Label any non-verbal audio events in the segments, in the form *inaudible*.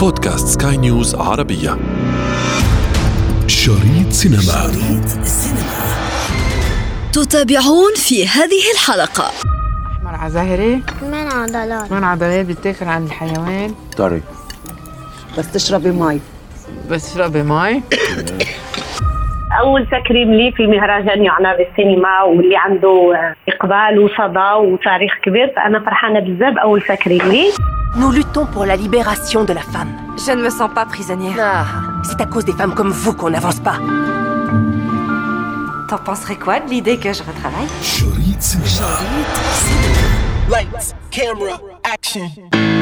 بودكاست سكاي نيوز عربية. شريط سينما. شريط سينما تتابعون في هذه الحلقة. منع زهري منع عضلات. منع عضلات بيتاكل عند الحيوان. طري بس تشربي مي بس تشربي مي *coughs* اول تكريم لي في مهرجان يعنى بالسينما واللي عنده اقبال وصدى وتاريخ كبير فانا فرحانه بزاف اول تكريم لي Nous luttons pour la libération de la femme. Je ne me sens pas prisonnière. Ah, c'est à cause des femmes comme vous qu'on n'avance pas. T'en penserais quoi de l'idée que je retravaille شريط سينما Lights, camera, action.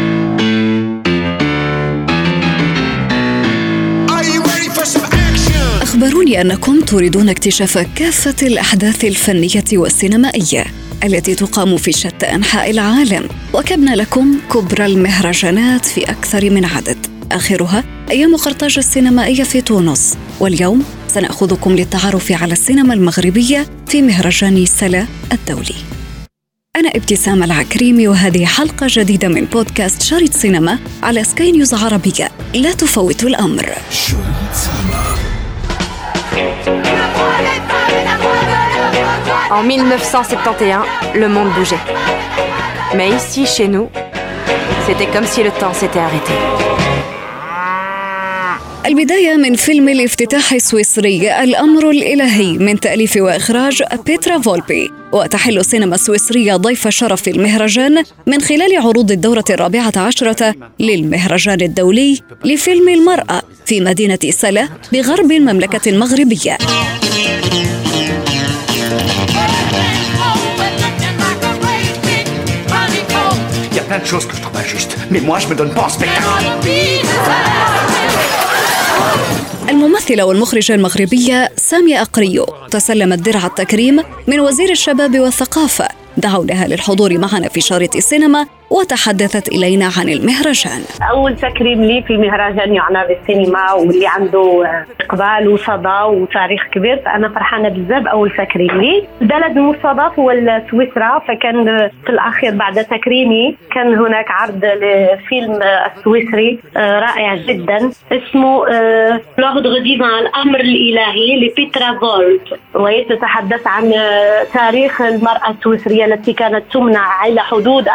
أخبروني أنكم تريدون اكتشاف كافة الأحداث الفنية والسينمائية التي تقام في شتى أنحاء العالم. وكبنا لكم كبرى المهرجانات في أكثر من عدد. آخرها أيام قرطاج السينمائية في تونس. واليوم سنأخذكم للتعرف على السينما المغربية في مهرجان سلا الدولي. أنا ابتسام العكريمي وهذه حلقة جديدة من بودكاست شريط سينما على سكاي نيوز عربية. لا تفوتوا الأمر. En 1971, le monde bougeait. Mais ici, chez nous, c'était comme si le temps s'était arrêté. البداية من فيلم الافتتاح السويسري الأمر الإلهي من تأليف وإخراج بيترا فولبي وتحل السينما السويسرية ضيف شرف المهرجان من خلال عروض الدورة الرابعة عشرة للمهرجان الدولي لفيلم المرأة في مدينة سلا بغرب المملكة المغربية Il y a plein de choses que je trouve injustes, mais moi je me donne pas en spectacle. الممثلة والمخرجة المغربية سامية أقريو. تسلمت درع التكريم من وزير الشباب والثقافة. دعوناها للحضور معنا في شارة السينما وتحدثت إلينا عن المهرجان. أول تكريم لي في مهرجان يعنى بالسينما واللي عنده إقبال وصدى وتاريخ كبير فأنا فرحانة بزاف أول تكريم لي. البلد المستضاف هو سويسرا فكان في الأخير بعد تكريمي كان هناك عرض لفيلم السويسري آه، رائع جدا. اسمه L'ordre divin الأمر الإلهي لبيترا فولبي. وهي تتحدث عن آه، تاريخ المرأة السويسرية التي كانت تمنع إلى حدود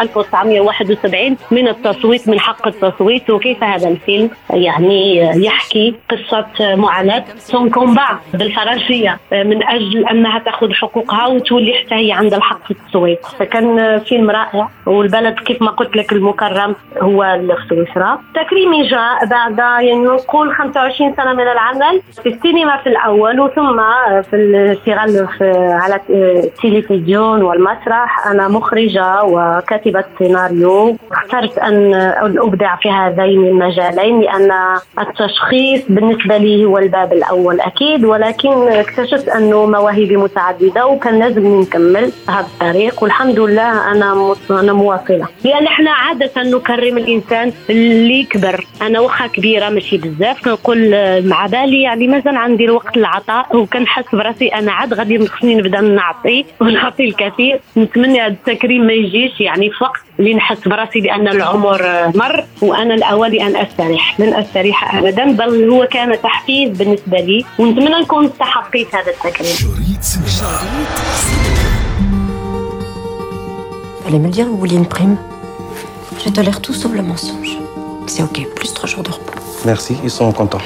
1971 من التصويت من حق التصويت. وكيف هذا الفيلم؟ يعني يحكي قصة معاناة son combat بالفرنسية من أجل أنها تأخذ حقوقها وتولي حتى هي عندها الحق في التصويت. فكان فيلم رائع. والبلد كيف ما قلت لك المكرم هو سويسرا تكريمي جاء بعد يعني نقول 25 سنة من العمل في السينما في الأول وثم في الاشتغال على التلفزيون والمسرح. أنا مخرجة وكاتبة سيناريو. اخترت ان أن ابدع في هذين المجالين لأن التشخيص بالنسبة لي هو الباب الأول أكيد ولكن اكتشفت انه مواهبي متعددة وكان لازم نكمل هذا الطريق والحمد لله أنا مت- أنا مواصلة. لأن إحنا عادة نكرم الإنسان اللي كبر أنا واخا كبيرة ماشي بزاف كنقول مع بالي يعني مازال عندي الوقت العطاء وكنحس براسي أنا عاد غادي خصني نبدأ نعطي ونعطي الكثير. نتمنى هذا التكريم ما يجيش يعني في وقت اللي نحس براسي بان العمر آه، مر وأنا الأول ان استريح لن استريح ابدا بل هو كان تحفيز بالنسبة لي ونتمنى نكون استحقيت هذا التكريم شريط Fallait me dire, vous vouliez une prime Je tolère tout sauf le mensonge. C'est ok, plus trois jours de repos. Merci, ils sont contents.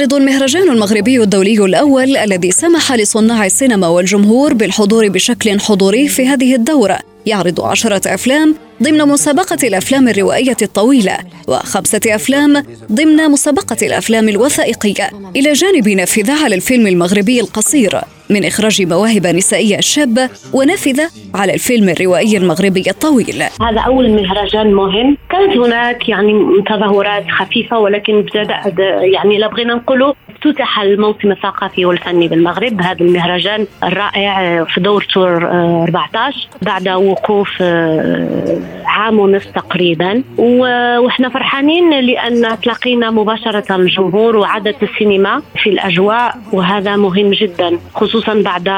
يعرض المهرجان المغربي الدولي الأول الذي سمح لصناع السينما والجمهور بالحضور بشكل حضوري في هذه الدورة. يعرض عشرة أفلام ضمن مسابقة الأفلام الروائية الطويلة وخمسة أفلام ضمن مسابقة الأفلام الوثائقية. إلى جانب نافذة على الفيلم المغربي القصير من إخراج مواهب نسائية شابة ونافذة على الفيلم الروائي المغربي الطويل. هذا أول مهرجان مهم. كانت هناك يعني تظاهرات خفيفة ولكن بدأ يعني لا بغينا نقولوا افتتح الموسم الثقافي والفني بالمغرب هذا المهرجان الرائع في دورته 14 بعد وقوف آه، عام ونص تقريبا. وإحنا فرحانين لأن تلاقينا مباشرة الجمهور وعدد السينما في الأجواء وهذا مهم جدا خصوصا بعد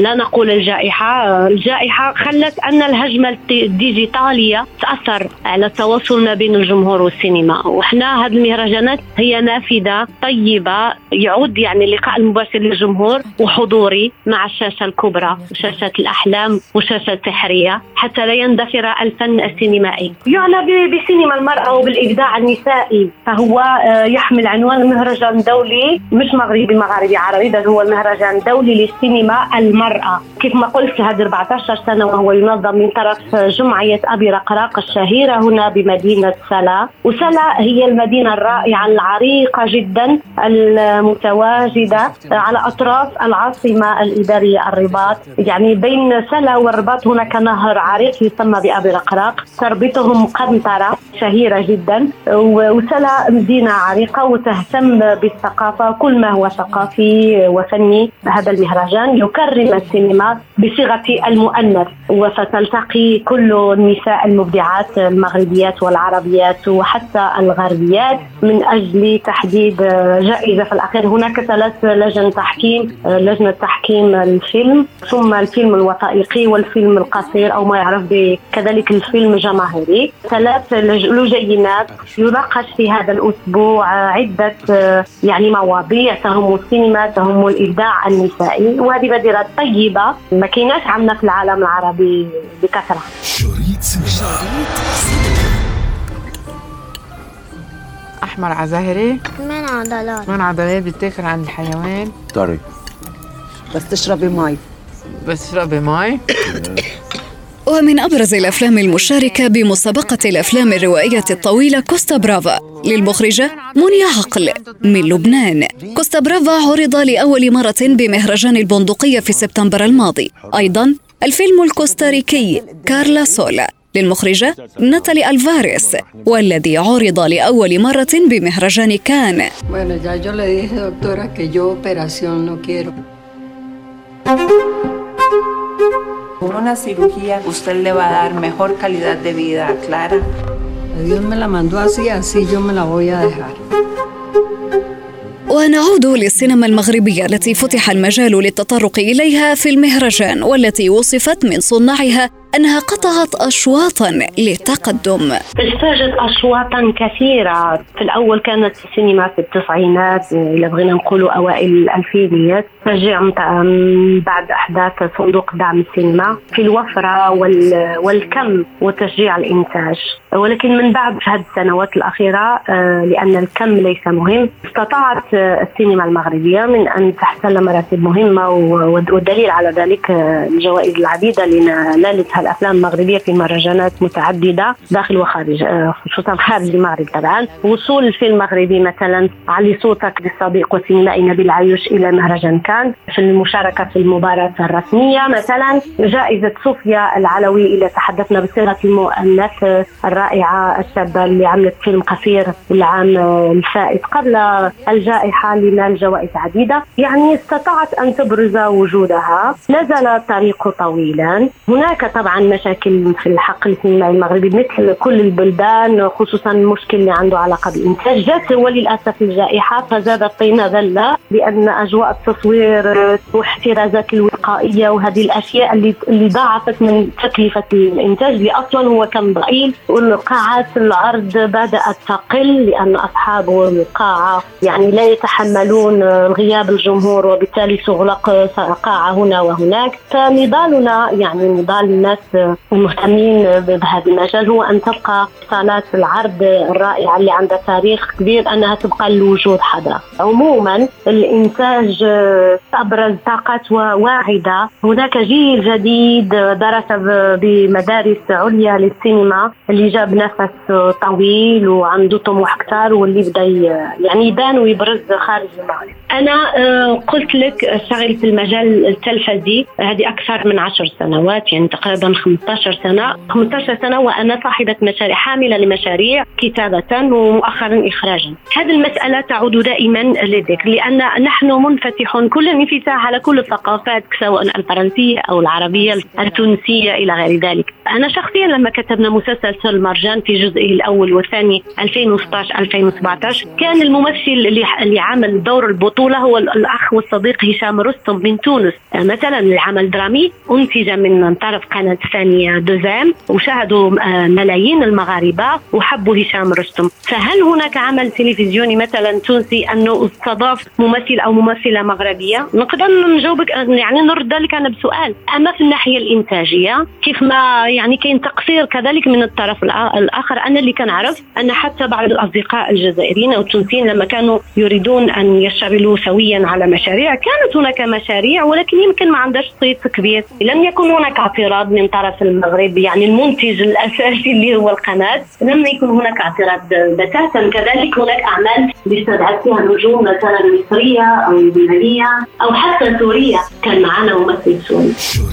لا نقول الجائحة الجائحة خلت أن الهجمة الديجيتالية تأثر على التواصل ما بين الجمهور والسينما. وإحنا هذه المهرجانات هي نافذة طيبه يعود يعني اللقاء المباشر للجمهور وحضوري مع الشاشة الكبرى شاشه الأحلام وشاشة سحريه حتى لا يندثر الفن السينمائي. يعنى بسينما المرأة وبالإبداع النسائي. فهو آه، يحمل عنوان مهرجان دولي مش مغربي مغاربي عربي بل هو المهرجان دولي للسينما المرأة. كيف ما قلت هذه 14 سنة وهو ينظم من طرف جمعية أبي رقراق الشهيرة هنا بمدينة سلا. وسلا هي المدينة الرائعة العريقة جدا المتواجدة على أطراف العاصمة الإدارية الرباط. يعني بين سلا والرباط هناك نهر عريق يسمى بأبي رقراق تربطهم قنطرة شهيرة جدا وسلا مدينة عريقة وتهتم بالثقافة. كل ما هو ثقافي وفني هذا المهرجان يكرم السينما بصيغة المؤنث. وستلتقي كل النساء المبدعات المغربيات والعربيات وحتى الغربيات من أجل تحديد جائزه في الأخير. هناك ثلاث لجن تحكيم لجنة تحكيم الفيلم ثم الفيلم الوثائقي والفيلم القصير أو ما يعرف كذلك الفيلم الجماهيري ثلاث لجينات يناقش في هذا الأسبوع عدة يعني مواضيع. تهم السينما تهم الإبداع النسائي. وهذه بادره طيبة ما كيناش عندنا في العالم العربي بكثرة. شريط سينما. احمر على زهري من عضلات؟ من عضلات بيتاكل عند الحيوان. طري. بس تشربي مي بس تشربي مي ومن أبرز الأفلام المشاركة بمسابقة الأفلام الروائية الطويلة كوستا برافا. للمخرجة منيا عقل من لبنان. كوستا برافا عرض لأول مرة بمهرجان البندقية في سبتمبر الماضي. أيضا الفيلم الكوستاريكي كارلا سولا. للمخرجة ناتالي ألفاريس والذي عرض لأول مرة بمهرجان كان Con una cirugía usted le va a dar mejor calidad de vida a Clara. Dios me la mandó así, así yo me la voy a dejar. ونعود للسينما المغربية التي فتح المجال للتطرق إليها في المهرجان والتي وصفت من صناعها أنها قطعت أشواطا للتقدم. اجتاجت أشواطا كثيرة. في الأول كانت السينما في التسعينات إذا بغينا نقولوا أوائل الألفينيات. تشجيع بعد أحداث صندوق دعم السينما. في الوفرة والكم وتشجيع الإنتاج. ولكن من بعد هذه السنوات الأخيرة آه، لأن الكم ليس مهم. استطاعت السينما المغربية من أن تحتل مراتب مهمة والدليل على ذلك آه، الجوائز العديدة لنالتها الأفلام المغربية في مهرجانات متعددة داخل وخارج آه، خصوصا خارج المغرب طبعا. وصول الفيلم المغربي مثلا علي صوتك للصديق والسينمائي نبيل عيوش إلى مهرجان كان. في المشاركة في المباراة الرسمية مثلا. جائزة صوفيا العلوي إلى تحدثنا بصيغة المؤنث الرائعة الشابه اللي عملت فيلم قصير العام الفائت قبل الجائحة لنال جوائز عديدة. يعني استطاعت أن تبرز وجودها. نزل الطريق طويلا. هناك طبعا مشاكل في الحقل المغربي مثل كل البلدان خصوصا المشكل اللي عنده علاقة بالإنتاج. جات وللأسف الجائحة فزادت طين ذله لأن أجواء التصوير واحترازات الوقائية وهذه الأشياء اللي اللي ضاعفت من تكلفة الإنتاج اللي أصلا هو كان ضئيل. والقاعات العرض بدأت تقل لأن أصحاب القاعة يعني لا يتحملون غياب الجمهور وبالتالي تغلق قاعة هنا وهناك. فنضالنا يعني نضال الناس الناس المهتمين بهذا المجال هو أن تبقى صالات العرض الرائعة اللي عندها تاريخ كبير أنها تبقى لوجود حضرة. عموما الإنتاج أبرز طاقات واعدة، هناك جيل جديد درس بمدارس عليا للسينما اللي جاب نفس طويل وعنده طموح أكثر واللي بدأ يعني يبان ويبرز خارج المغرب. أنا آه، قلت لك اشتغل في المجال التلفزي هذه أكثر من عشر سنوات يعني تقريبا تقريبا 15 سنة. 15 سنة وأنا صاحبة مشاريع حاملة لمشاريع كتابة ومؤخرا اخراجا. هذه المسألة تعود دائما للذكر لأن نحن منفتحون كل الانفتاح على كل الثقافات سواء الفرنسية أو العربية التونسية إلى غير ذلك. أنا شخصيا لما كتبنا مسلسل المرجان في جزئه الأول والثاني 2016 2017 كان الممثل اللي عمل دور البطولة هو الأخ والصديق هشام رستم من تونس. مثلا العمل درامي أنتج من طرف قناة ثانية دوزام وشاهدوا آه، ملايين المغاربة وحبوا هشام رستم. فهل هناك عمل تلفزيوني مثلا تونسي أنه استضاف ممثل أو ممثلة مغربية؟ نقدر نجاوبك يعني نرد لك أنا بسؤال. أما في الناحية الإنتاجية كيف ما يعني كاين تقصير كذلك من الطرف الآخر. أنا اللي كنعرف أن حتى بعض الأصدقاء الجزائريين أو التونسيين لما كانوا يريدون أن يشتغلوا سويا على مشاريع كانت هناك مشاريع ولكن يمكن ما عندهاش صيت كبير. لم يكن هناك اعتراض من طرف المغرب يعني المنتج الأساسي اللي هو القناة. لم يكن هناك اعتراض بتاتا. كذلك هناك أعمال استدعت فيها نجوم مثلا مصرية أو لبنانيه أو حتى سورية. كان معنا ممثل سوري. شريط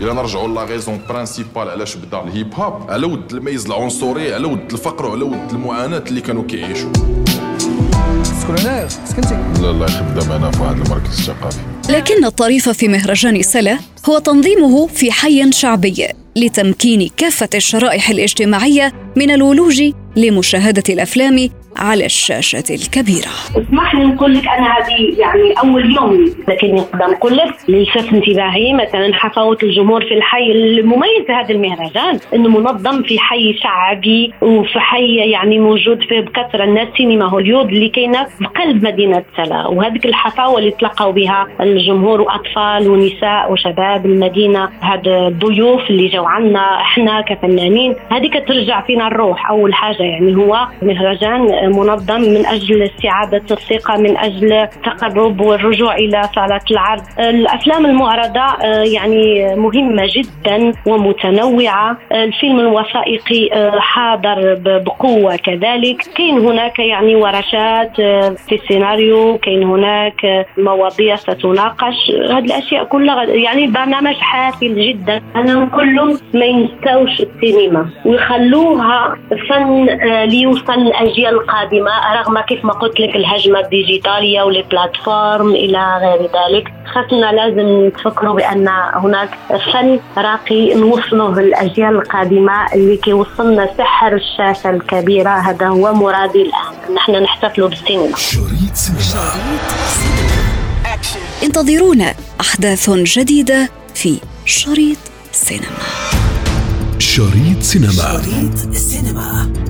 إلى نرجعوا la raison principale علاش بدأ ال hip hop على ود الميز العنصري على ود الفقر وعلى ود المعاناة اللي كانوا كيعيشوا. سكنتي. لا لا خدام أنا في واحد المركز الثقافي. لكن الطريف في مهرجان سلا هو تنظيمه في حي شعبي لتمكين كافة الشرائح الاجتماعية من الولوج لمشاهدة الأفلام على الشاشة الكبيرة. اسمح لي نقول لك أنا هذه يعني أول يوم لكن نقدر نقول لك للفت انتباهي. مثلا حفاوة الجمهور في الحي المميز هذا المهرجان أنه منظم في حي شعبي وفي حي يعني موجود فيه بكثرة الناس سينما هوليود اللي كاينة في قلب مدينة سلا. وهذيك الحفاوة اللي تلقوا بها الجمهور وأطفال ونساء وشباب المدينة هاد الضيوف اللي جاوا عنا إحنا كفنانين هذيك ترجع فينا الروح. أول حاجة يعني هو مهرجان منظم من أجل استعاده الثقه من أجل التقرب والرجوع إلى صالات العرض. الأفلام المعرضة آه، يعني مهمة جدا ومتنوعة. الفيلم الوثائقي آه، حاضر بقوة كذلك. كاين هناك يعني ورشات آه، في السيناريو كاين هناك مواضيع ستناقش. هذه الأشياء كلها يعني برنامج حافل جدا. أنا نقول لهم ما ينساوش السينما. ويخلوها فن ليوصل الاجيال القادمة رغم كيف ما قلت لك الهجمة الديجيتالية والبلاتفورم إلى غير ذلك خاصنا لازم نتفكروا بأن هناك فن راقي نوصله للأجيال القادمة اللي كيوصلنا سحر الشاشة الكبيرة هذا هو مرادي الآن. نحن نحتفلوا بالسينما. انتظرونا أحداث جديدة في شريط سينما. شريط سينما. شريط